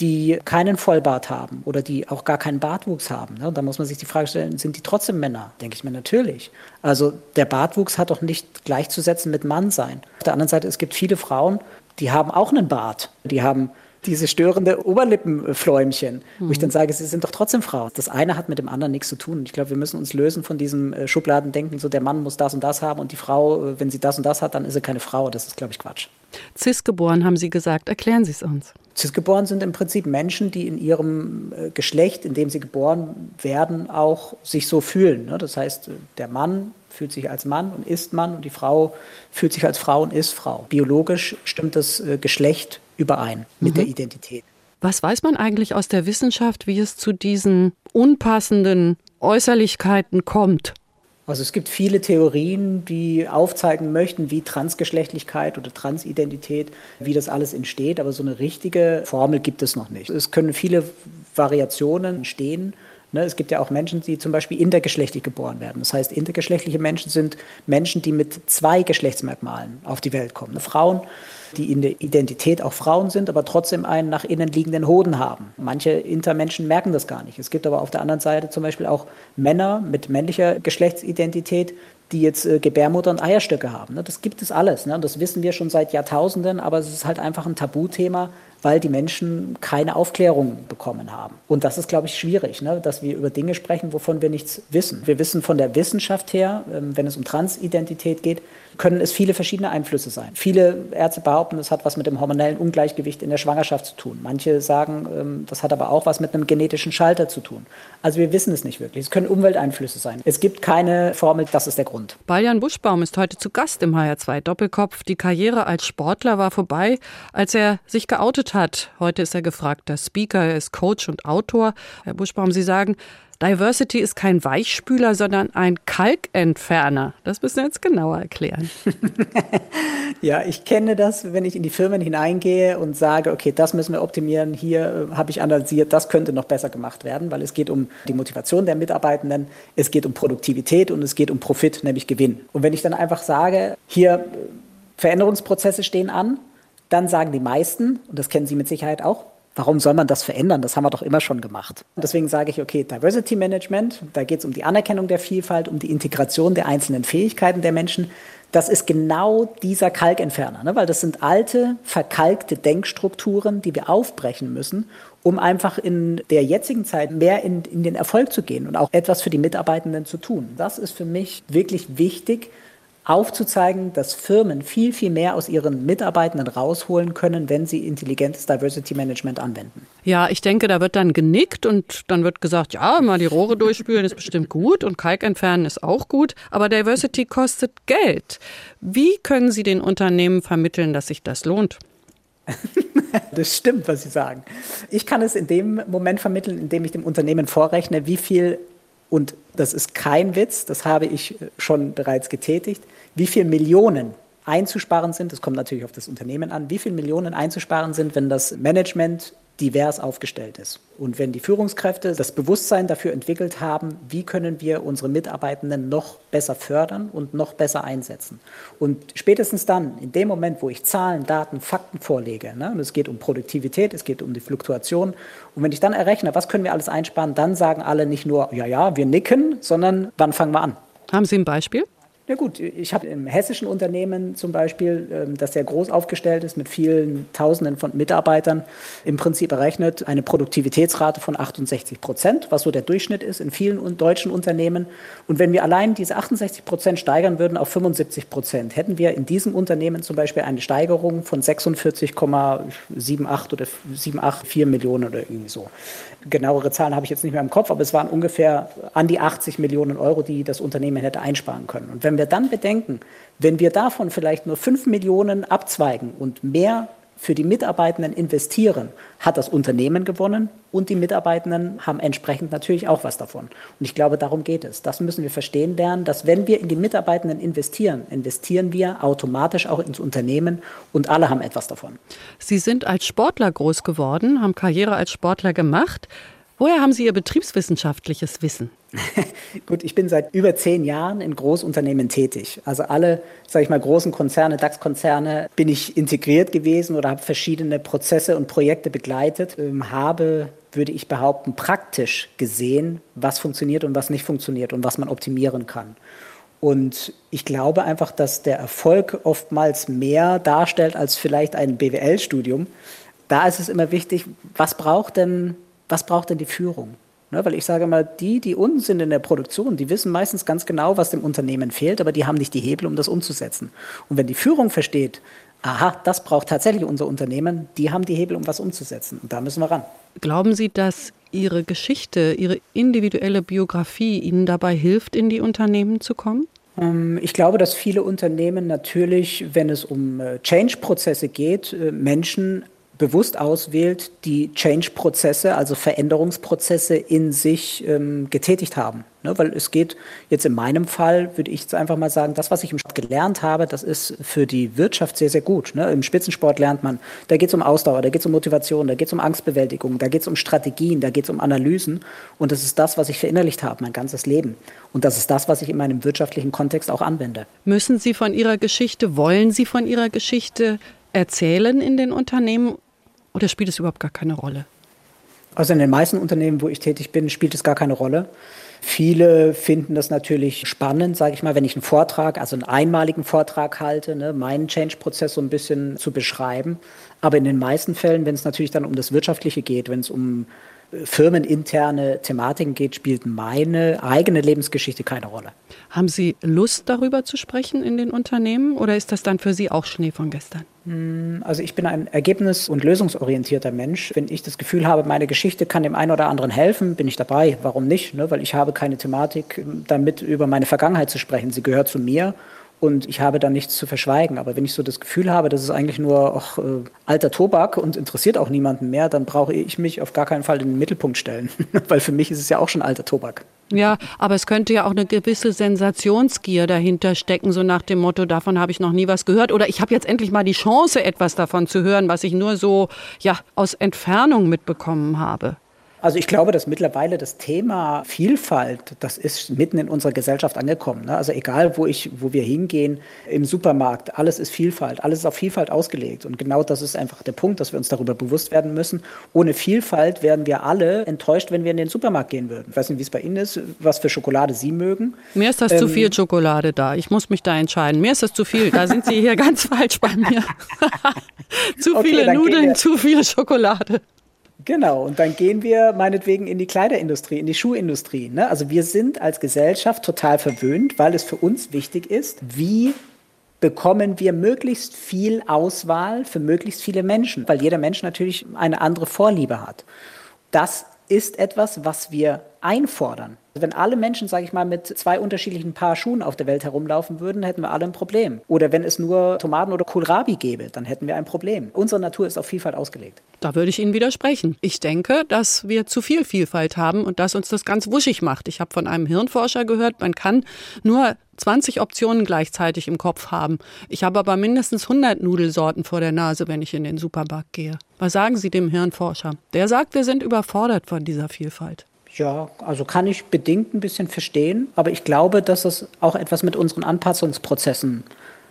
die keinen Vollbart haben oder die auch gar keinen Bartwuchs haben. Ne? Und da muss man sich die Frage stellen, sind die trotzdem Männer? Denke ich mir natürlich. Also der Bartwuchs hat doch nicht gleichzusetzen mit Mannsein. Auf der anderen Seite, es gibt viele Frauen, die haben auch einen Bart. Die haben diese störende Oberlippenfläumchen, mhm. wo ich dann sage, sie sind doch trotzdem Frauen. Das eine hat mit dem anderen nichts zu tun. Ich glaube, wir müssen uns lösen von diesem äh, Schubladendenken, so der Mann muss das und das haben und die Frau, äh, wenn sie das und das hat, dann ist sie keine Frau. Das ist, glaube ich, Quatsch. Cis geboren, haben Sie gesagt. Erklären Sie es uns. Cis geboren sind im Prinzip Menschen, die in ihrem äh, Geschlecht, in dem sie geboren werden, auch sich so fühlen. Ne? Das heißt, der Mann fühlt sich als Mann und ist Mann und die Frau fühlt sich als Frau und ist Frau. Biologisch stimmt das Geschlecht überein mit mhm. der Identität. Was weiß man eigentlich aus der Wissenschaft, wie es zu diesen unpassenden Äußerlichkeiten kommt? Also es gibt viele Theorien, die aufzeigen möchten, wie Transgeschlechtlichkeit oder Transidentität, wie das alles entsteht, aber so eine richtige Formel gibt es noch nicht. Es können viele Variationen entstehen. Ne, es gibt ja auch Menschen, die zum Beispiel intergeschlechtlich geboren werden. Das heißt, intergeschlechtliche Menschen sind Menschen, die mit zwei Geschlechtsmerkmalen auf die Welt kommen. Frauen die in der Identität auch Frauen sind, aber trotzdem einen nach innen liegenden Hoden haben. Manche Intermenschen merken das gar nicht. Es gibt aber auf der anderen Seite zum Beispiel auch Männer mit männlicher Geschlechtsidentität, die jetzt äh, Gebärmutter und Eierstöcke haben. Ne? Das gibt es alles. Ne? Das wissen wir schon seit Jahrtausenden, aber es ist halt einfach ein Tabuthema, weil die Menschen keine Aufklärung bekommen haben. Und das ist, glaube ich, schwierig, ne? dass wir über Dinge sprechen, wovon wir nichts wissen. Wir wissen von der Wissenschaft her, ähm, wenn es um Transidentität geht, können es viele verschiedene Einflüsse sein. Viele Ärzte behaupten, es hat was mit dem hormonellen Ungleichgewicht in der Schwangerschaft zu tun. Manche sagen, ähm, das hat aber auch was mit einem genetischen Schalter zu tun. Also wir wissen es nicht wirklich. Es können Umwelteinflüsse sein. Es gibt keine Formel, das ist der Grund. Baljan Buschbaum ist heute zu Gast im HR2 Doppelkopf. Die Karriere als Sportler war vorbei, als er sich geoutet hat. Heute ist er gefragter Speaker, er ist Coach und Autor. Herr Buschbaum, Sie sagen, Diversity ist kein Weichspüler, sondern ein Kalkentferner. Das müssen Sie jetzt genauer erklären. ja, ich kenne das, wenn ich in die Firmen hineingehe und sage, okay, das müssen wir optimieren. Hier äh, habe ich analysiert, das könnte noch besser gemacht werden, weil es geht um die Motivation der Mitarbeitenden, es geht um Produktivität und es geht um Profit, nämlich Gewinn. Und wenn ich dann einfach sage, hier äh, Veränderungsprozesse stehen an, dann sagen die meisten, und das kennen Sie mit Sicherheit auch, Warum soll man das verändern? Das haben wir doch immer schon gemacht. Und deswegen sage ich, okay, Diversity Management, da geht es um die Anerkennung der Vielfalt, um die Integration der einzelnen Fähigkeiten der Menschen. Das ist genau dieser Kalkentferner, ne? weil das sind alte, verkalkte Denkstrukturen, die wir aufbrechen müssen, um einfach in der jetzigen Zeit mehr in, in den Erfolg zu gehen und auch etwas für die Mitarbeitenden zu tun. Das ist für mich wirklich wichtig, aufzuzeigen, dass Firmen viel, viel mehr aus ihren Mitarbeitenden rausholen können, wenn sie intelligentes Diversity Management anwenden. Ja, ich denke, da wird dann genickt und dann wird gesagt, ja, mal die Rohre durchspülen ist bestimmt gut und Kalk entfernen ist auch gut, aber Diversity kostet Geld. Wie können Sie den Unternehmen vermitteln, dass sich das lohnt? das stimmt, was Sie sagen. Ich kann es in dem Moment vermitteln, indem ich dem Unternehmen vorrechne, wie viel und das ist kein Witz, das habe ich schon bereits getätigt, wie viele Millionen einzusparen sind, das kommt natürlich auf das Unternehmen an, wie viele Millionen einzusparen sind, wenn das Management divers aufgestellt ist. Und wenn die Führungskräfte das Bewusstsein dafür entwickelt haben, wie können wir unsere Mitarbeitenden noch besser fördern und noch besser einsetzen. Und spätestens dann, in dem Moment, wo ich Zahlen, Daten, Fakten vorlege, ne, und es geht um Produktivität, es geht um die Fluktuation, und wenn ich dann errechne, was können wir alles einsparen, dann sagen alle nicht nur, ja, ja, wir nicken, sondern wann fangen wir an? Haben Sie ein Beispiel? Ja gut, ich habe im hessischen Unternehmen zum Beispiel, ähm, das sehr groß aufgestellt ist, mit vielen Tausenden von Mitarbeitern, im Prinzip errechnet eine Produktivitätsrate von 68 Prozent, was so der Durchschnitt ist in vielen deutschen Unternehmen. Und wenn wir allein diese 68 Prozent steigern würden auf 75 Prozent, hätten wir in diesem Unternehmen zum Beispiel eine Steigerung von 46,78 oder 784 Millionen oder irgendwie so. Genauere Zahlen habe ich jetzt nicht mehr im Kopf, aber es waren ungefähr an die 80 Millionen Euro, die das Unternehmen hätte einsparen können. Und wenn wenn wir dann bedenken, wenn wir davon vielleicht nur 5 Millionen abzweigen und mehr für die Mitarbeitenden investieren, hat das Unternehmen gewonnen und die Mitarbeitenden haben entsprechend natürlich auch was davon. Und ich glaube, darum geht es. Das müssen wir verstehen lernen, dass wenn wir in die Mitarbeitenden investieren, investieren wir automatisch auch ins Unternehmen und alle haben etwas davon. Sie sind als Sportler groß geworden, haben Karriere als Sportler gemacht. Woher haben Sie Ihr betriebswissenschaftliches Wissen? Gut, ich bin seit über zehn Jahren in Großunternehmen tätig. Also alle, sage ich mal, großen Konzerne, DAX-Konzerne bin ich integriert gewesen oder habe verschiedene Prozesse und Projekte begleitet, ähm, habe, würde ich behaupten, praktisch gesehen, was funktioniert und was nicht funktioniert und was man optimieren kann. Und ich glaube einfach, dass der Erfolg oftmals mehr darstellt als vielleicht ein BWL-Studium. Da ist es immer wichtig, was braucht denn was braucht denn die Führung? Ne, weil ich sage mal, die, die unten sind in der Produktion, die wissen meistens ganz genau, was dem Unternehmen fehlt, aber die haben nicht die Hebel, um das umzusetzen. Und wenn die Führung versteht, aha, das braucht tatsächlich unser Unternehmen, die haben die Hebel, um was umzusetzen. Und da müssen wir ran. Glauben Sie, dass Ihre Geschichte, Ihre individuelle Biografie Ihnen dabei hilft, in die Unternehmen zu kommen? Ähm, ich glaube, dass viele Unternehmen natürlich, wenn es um äh, Change-Prozesse geht, äh, Menschen bewusst auswählt, die Change-Prozesse, also Veränderungsprozesse in sich ähm, getätigt haben. Ne, weil es geht jetzt in meinem Fall, würde ich jetzt einfach mal sagen, das, was ich im Sport gelernt habe, das ist für die Wirtschaft sehr, sehr gut. Ne? Im Spitzensport lernt man, da geht es um Ausdauer, da geht es um Motivation, da geht es um Angstbewältigung, da geht es um Strategien, da geht es um Analysen. Und das ist das, was ich verinnerlicht habe, mein ganzes Leben. Und das ist das, was ich in meinem wirtschaftlichen Kontext auch anwende. Müssen Sie von Ihrer Geschichte, wollen Sie von Ihrer Geschichte erzählen in den Unternehmen oder spielt es überhaupt gar keine Rolle? Also in den meisten Unternehmen, wo ich tätig bin, spielt es gar keine Rolle. Viele finden das natürlich spannend, sage ich mal, wenn ich einen Vortrag, also einen einmaligen Vortrag halte, ne, meinen Change-Prozess so ein bisschen zu beschreiben. Aber in den meisten Fällen, wenn es natürlich dann um das Wirtschaftliche geht, wenn es um firmeninterne Thematiken geht, spielt meine eigene Lebensgeschichte keine Rolle. Haben Sie Lust, darüber zu sprechen in den Unternehmen oder ist das dann für Sie auch Schnee von gestern? Hm, also ich bin ein ergebnis- und lösungsorientierter Mensch. Wenn ich das Gefühl habe, meine Geschichte kann dem einen oder anderen helfen, bin ich dabei. Warum nicht? Ne? Weil ich habe keine Thematik, damit über meine Vergangenheit zu sprechen. Sie gehört zu mir und ich habe da nichts zu verschweigen. Aber wenn ich so das Gefühl habe, das ist eigentlich nur ach, äh, alter Tobak und interessiert auch niemanden mehr, dann brauche ich mich auf gar keinen Fall in den Mittelpunkt stellen. Weil für mich ist es ja auch schon alter Tobak. Ja, aber es könnte ja auch eine gewisse Sensationsgier dahinter stecken, so nach dem Motto, davon habe ich noch nie was gehört. Oder ich habe jetzt endlich mal die Chance, etwas davon zu hören, was ich nur so ja, aus Entfernung mitbekommen habe. Also ich glaube, dass mittlerweile das Thema Vielfalt, das ist mitten in unserer Gesellschaft angekommen. Ne? Also egal, wo, ich, wo wir hingehen, im Supermarkt, alles ist Vielfalt, alles ist auf Vielfalt ausgelegt. Und genau das ist einfach der Punkt, dass wir uns darüber bewusst werden müssen. Ohne Vielfalt werden wir alle enttäuscht, wenn wir in den Supermarkt gehen würden. Ich weiß nicht, wie es bei Ihnen ist, was für Schokolade Sie mögen. Mir ist das ähm, zu viel Schokolade da. Ich muss mich da entscheiden. Mir ist das zu viel. Da sind Sie hier ganz falsch bei mir. zu okay, viele Nudeln, zu viel Schokolade. Genau, und dann gehen wir meinetwegen in die Kleiderindustrie, in die Schuhindustrie. Ne? Also wir sind als Gesellschaft total verwöhnt, weil es für uns wichtig ist, wie bekommen wir möglichst viel Auswahl für möglichst viele Menschen, weil jeder Mensch natürlich eine andere Vorliebe hat. Das ist etwas, was wir einfordern. Wenn alle Menschen, sage ich mal, mit zwei unterschiedlichen Paar Schuhen auf der Welt herumlaufen würden, hätten wir alle ein Problem. Oder wenn es nur Tomaten oder Kohlrabi gäbe, dann hätten wir ein Problem. Unsere Natur ist auf Vielfalt ausgelegt. Da würde ich Ihnen widersprechen. Ich denke, dass wir zu viel Vielfalt haben und dass uns das ganz wuschig macht. Ich habe von einem Hirnforscher gehört, man kann nur 20 Optionen gleichzeitig im Kopf haben. Ich habe aber mindestens 100 Nudelsorten vor der Nase, wenn ich in den Supermarkt gehe. Was sagen Sie dem Hirnforscher? Der sagt, wir sind überfordert von dieser Vielfalt. Ja, also kann ich bedingt ein bisschen verstehen, aber ich glaube, dass es auch etwas mit unseren Anpassungsprozessen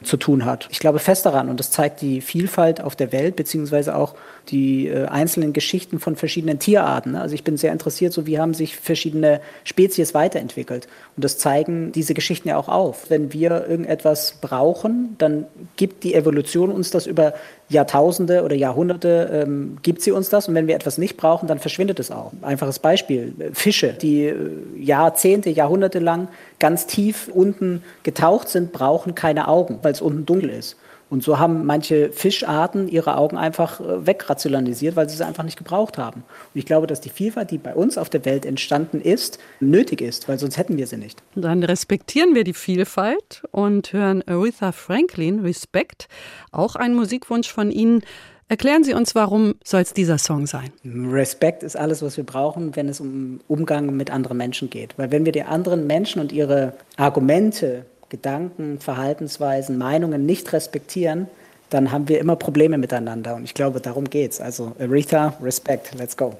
zu tun hat. Ich glaube fest daran und das zeigt die Vielfalt auf der Welt, beziehungsweise auch die äh, einzelnen Geschichten von verschiedenen Tierarten. Ne? Also ich bin sehr interessiert, so wie haben sich verschiedene Spezies weiterentwickelt. Und das zeigen diese Geschichten ja auch auf. Wenn wir irgendetwas brauchen, dann gibt die Evolution uns das über Jahrtausende oder Jahrhunderte, ähm, gibt sie uns das. Und wenn wir etwas nicht brauchen, dann verschwindet es auch. Einfaches Beispiel, Fische, die äh, Jahrzehnte, Jahrhunderte lang ganz tief unten getaucht sind, brauchen keine Augen, weil es unten dunkel ist. Und so haben manche Fischarten ihre Augen einfach äh, wegrationalisiert, weil sie sie einfach nicht gebraucht haben. Und ich glaube, dass die Vielfalt, die bei uns auf der Welt entstanden ist, nötig ist, weil sonst hätten wir sie nicht. Dann respektieren wir die Vielfalt und hören Aretha Franklin, Respekt, auch ein Musikwunsch von Ihnen. Erklären Sie uns, warum soll es dieser Song sein? Respekt ist alles, was wir brauchen, wenn es um Umgang mit anderen Menschen geht. Weil wenn wir die anderen Menschen und ihre Argumente Gedanken, Verhaltensweisen, Meinungen nicht respektieren, dann haben wir immer Probleme miteinander. Und ich glaube, darum geht's. Also Aretha, Respect, let's go.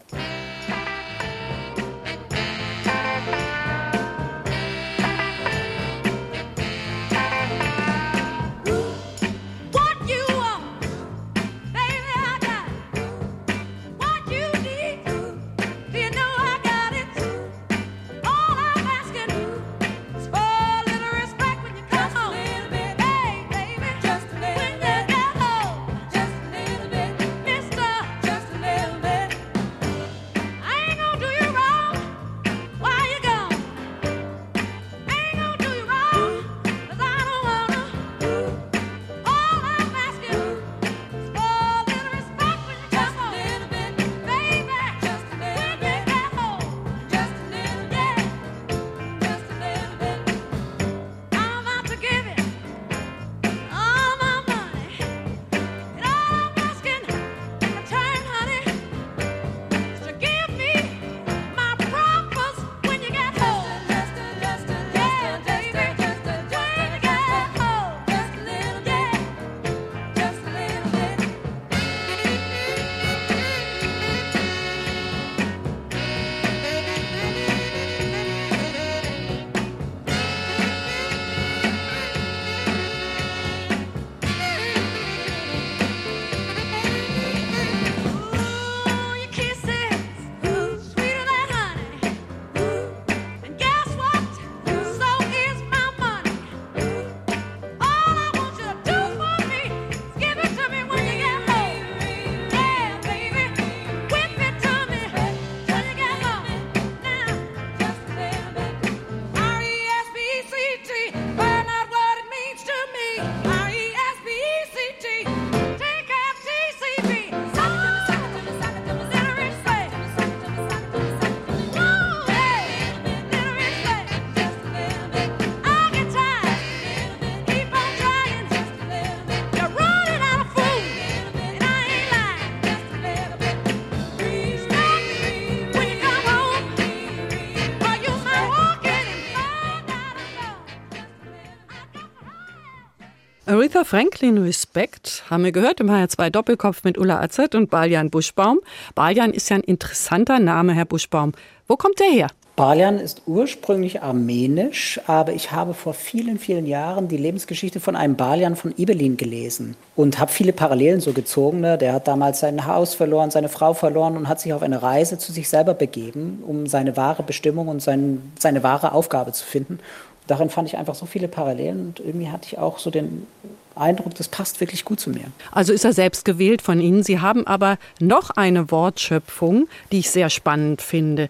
Aretha Franklin Respect haben wir gehört im HR2 Doppelkopf mit Ulla Azert und Baljan Buschbaum. Baljan ist ja ein interessanter Name, Herr Buschbaum. Wo kommt der her? Baljan ist ursprünglich armenisch, aber ich habe vor vielen, vielen Jahren die Lebensgeschichte von einem Baljan von Ibelin gelesen und habe viele Parallelen so gezogen. Ne? Der hat damals sein Haus verloren, seine Frau verloren und hat sich auf eine Reise zu sich selber begeben, um seine wahre Bestimmung und sein, seine wahre Aufgabe zu finden darin fand ich einfach so viele Parallelen und irgendwie hatte ich auch so den Eindruck, das passt wirklich gut zu mir. Also ist er selbst gewählt von Ihnen. Sie haben aber noch eine Wortschöpfung, die ich sehr spannend finde.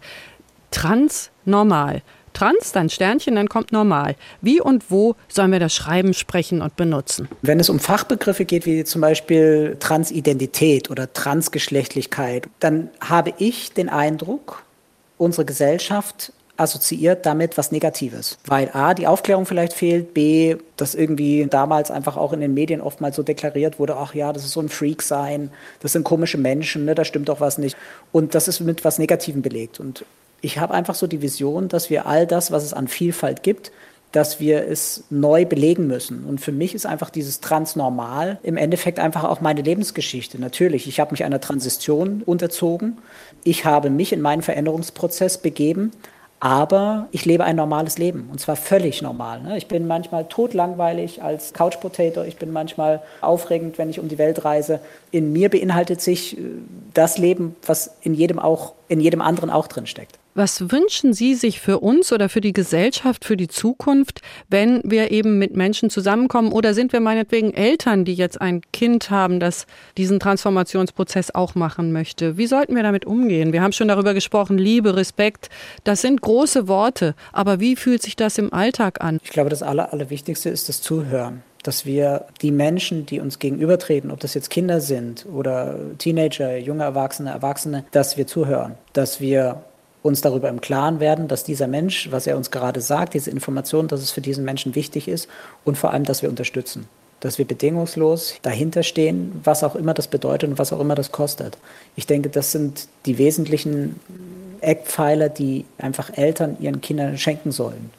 Transnormal. Trans, dann Sternchen, dann kommt normal. Wie und wo sollen wir das schreiben, sprechen und benutzen? Wenn es um Fachbegriffe geht, wie zum Beispiel Transidentität oder Transgeschlechtlichkeit, dann habe ich den Eindruck, unsere Gesellschaft assoziiert damit was Negatives. Weil A, die Aufklärung vielleicht fehlt, B, das irgendwie damals einfach auch in den Medien oftmals so deklariert wurde, ach ja, das ist so ein Freak sein, das sind komische Menschen, ne, da stimmt doch was nicht. Und das ist mit was Negativem belegt. Und ich habe einfach so die Vision, dass wir all das, was es an Vielfalt gibt, dass wir es neu belegen müssen. Und für mich ist einfach dieses Transnormal im Endeffekt einfach auch meine Lebensgeschichte. Natürlich, ich habe mich einer Transition unterzogen. Ich habe mich in meinen Veränderungsprozess begeben, aber ich lebe ein normales Leben und zwar völlig normal. Ne? Ich bin manchmal totlangweilig als Couch Potato, ich bin manchmal aufregend, wenn ich um die Welt reise. In mir beinhaltet sich äh, das Leben, was in jedem, auch, in jedem anderen auch drin steckt. Was wünschen Sie sich für uns oder für die Gesellschaft, für die Zukunft, wenn wir eben mit Menschen zusammenkommen? Oder sind wir meinetwegen Eltern, die jetzt ein Kind haben, das diesen Transformationsprozess auch machen möchte? Wie sollten wir damit umgehen? Wir haben schon darüber gesprochen, Liebe, Respekt, das sind große Worte. Aber wie fühlt sich das im Alltag an? Ich glaube, das Aller, Allerwichtigste ist das Zuhören dass wir die Menschen, die uns gegenübertreten, ob das jetzt Kinder sind oder Teenager, junge Erwachsene, Erwachsene, dass wir zuhören, dass wir uns darüber im Klaren werden, dass dieser Mensch, was er uns gerade sagt, diese Information, dass es für diesen Menschen wichtig ist und vor allem, dass wir unterstützen. Dass wir bedingungslos dahinter stehen, was auch immer das bedeutet und was auch immer das kostet. Ich denke, das sind die wesentlichen Eckpfeiler, die einfach Eltern ihren Kindern schenken sollen.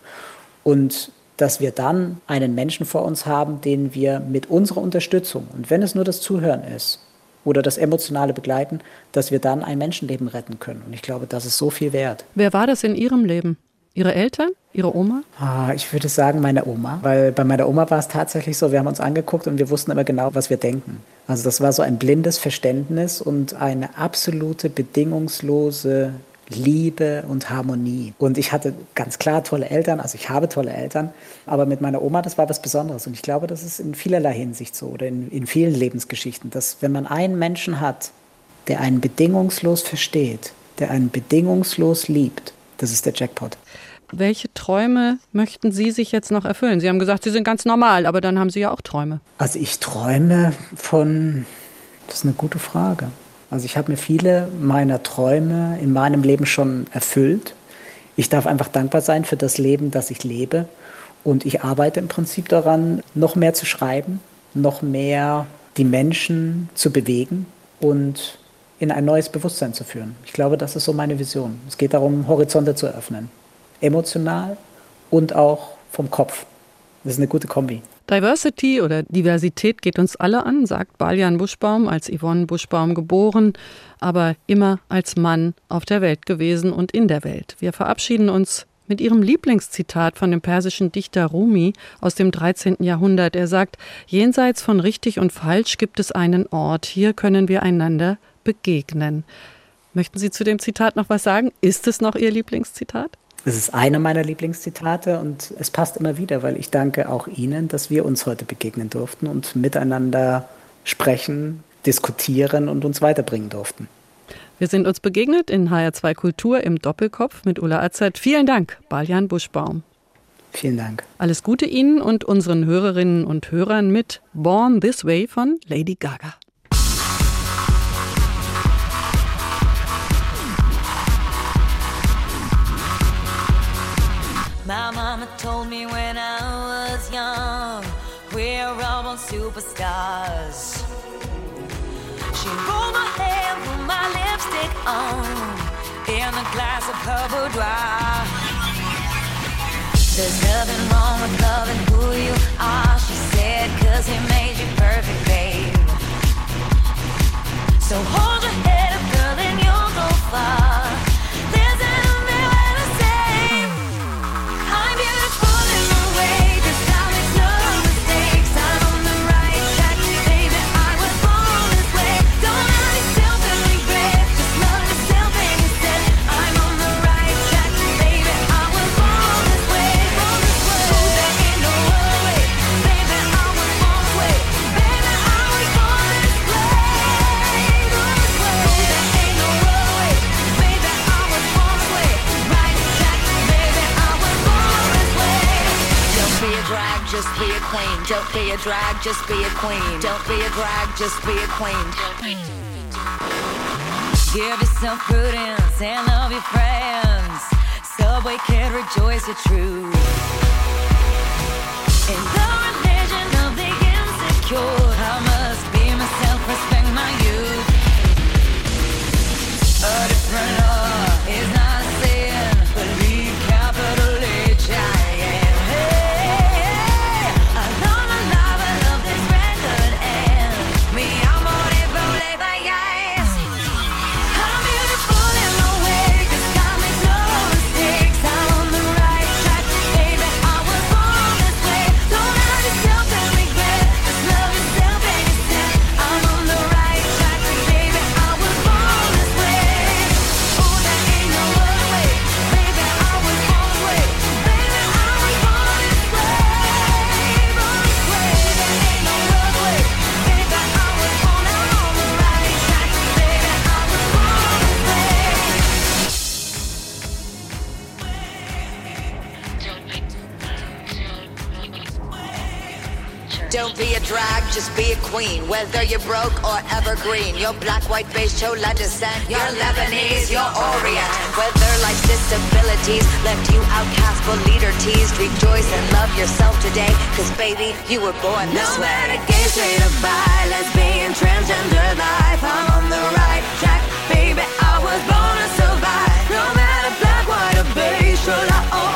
Und dass wir dann einen Menschen vor uns haben, den wir mit unserer Unterstützung, und wenn es nur das Zuhören ist, oder das emotionale Begleiten, dass wir dann ein Menschenleben retten können. Und ich glaube, das ist so viel wert. Wer war das in Ihrem Leben? Ihre Eltern? Ihre Oma? Ah, ich würde sagen, meine Oma. Weil bei meiner Oma war es tatsächlich so, wir haben uns angeguckt und wir wussten immer genau, was wir denken. Also das war so ein blindes Verständnis und eine absolute bedingungslose Liebe und Harmonie. Und ich hatte ganz klar tolle Eltern, also ich habe tolle Eltern, aber mit meiner Oma, das war was Besonderes. Und ich glaube, das ist in vielerlei Hinsicht so oder in, in vielen Lebensgeschichten, dass wenn man einen Menschen hat, der einen bedingungslos versteht, der einen bedingungslos liebt, das ist der Jackpot. Welche Träume möchten Sie sich jetzt noch erfüllen? Sie haben gesagt, Sie sind ganz normal, aber dann haben Sie ja auch Träume. Also ich träume von, das ist eine gute Frage. Also ich habe mir viele meiner Träume in meinem Leben schon erfüllt. Ich darf einfach dankbar sein für das Leben, das ich lebe. Und ich arbeite im Prinzip daran, noch mehr zu schreiben, noch mehr die Menschen zu bewegen und in ein neues Bewusstsein zu führen. Ich glaube, das ist so meine Vision. Es geht darum, Horizonte zu öffnen. Emotional und auch vom Kopf. Das ist eine gute Kombi. Diversity oder Diversität geht uns alle an, sagt Baljan Buschbaum, als Yvonne Buschbaum geboren, aber immer als Mann auf der Welt gewesen und in der Welt. Wir verabschieden uns mit ihrem Lieblingszitat von dem persischen Dichter Rumi aus dem 13. Jahrhundert. Er sagt, jenseits von richtig und falsch gibt es einen Ort, hier können wir einander begegnen. Möchten Sie zu dem Zitat noch was sagen? Ist es noch Ihr Lieblingszitat? Es ist einer meiner Lieblingszitate und es passt immer wieder, weil ich danke auch Ihnen, dass wir uns heute begegnen durften und miteinander sprechen, diskutieren und uns weiterbringen durften. Wir sind uns begegnet in HR2 Kultur im Doppelkopf mit Ulla Azert. Vielen Dank, Baljan Buschbaum. Vielen Dank. Alles Gute Ihnen und unseren Hörerinnen und Hörern mit Born This Way von Lady Gaga. My mama told me when I was young, we're all born superstars. She rolled my hair, put my lipstick on, in a glass of her boudoir. There's nothing wrong with loving who you are, she said, cause he made you perfect, babe. So hold your head up, girl, and you'll go far. Just be a queen. Don't be a drag, just be a queen. Give yourself prudence and love your friends. Subway kid, rejoice your truth. Just be a queen. Whether you're broke or evergreen, you're black, white, beige, chola descent. You're Lebanese, you're Orient. Whether life's disabilities left you outcast but leader teased, rejoice and love yourself today. Cause baby, you were born this No way. matter gay, straight or bi, lesbian, transgender life, I'm on the right track, baby. I was born to survive. No matter black, white, or beige, should I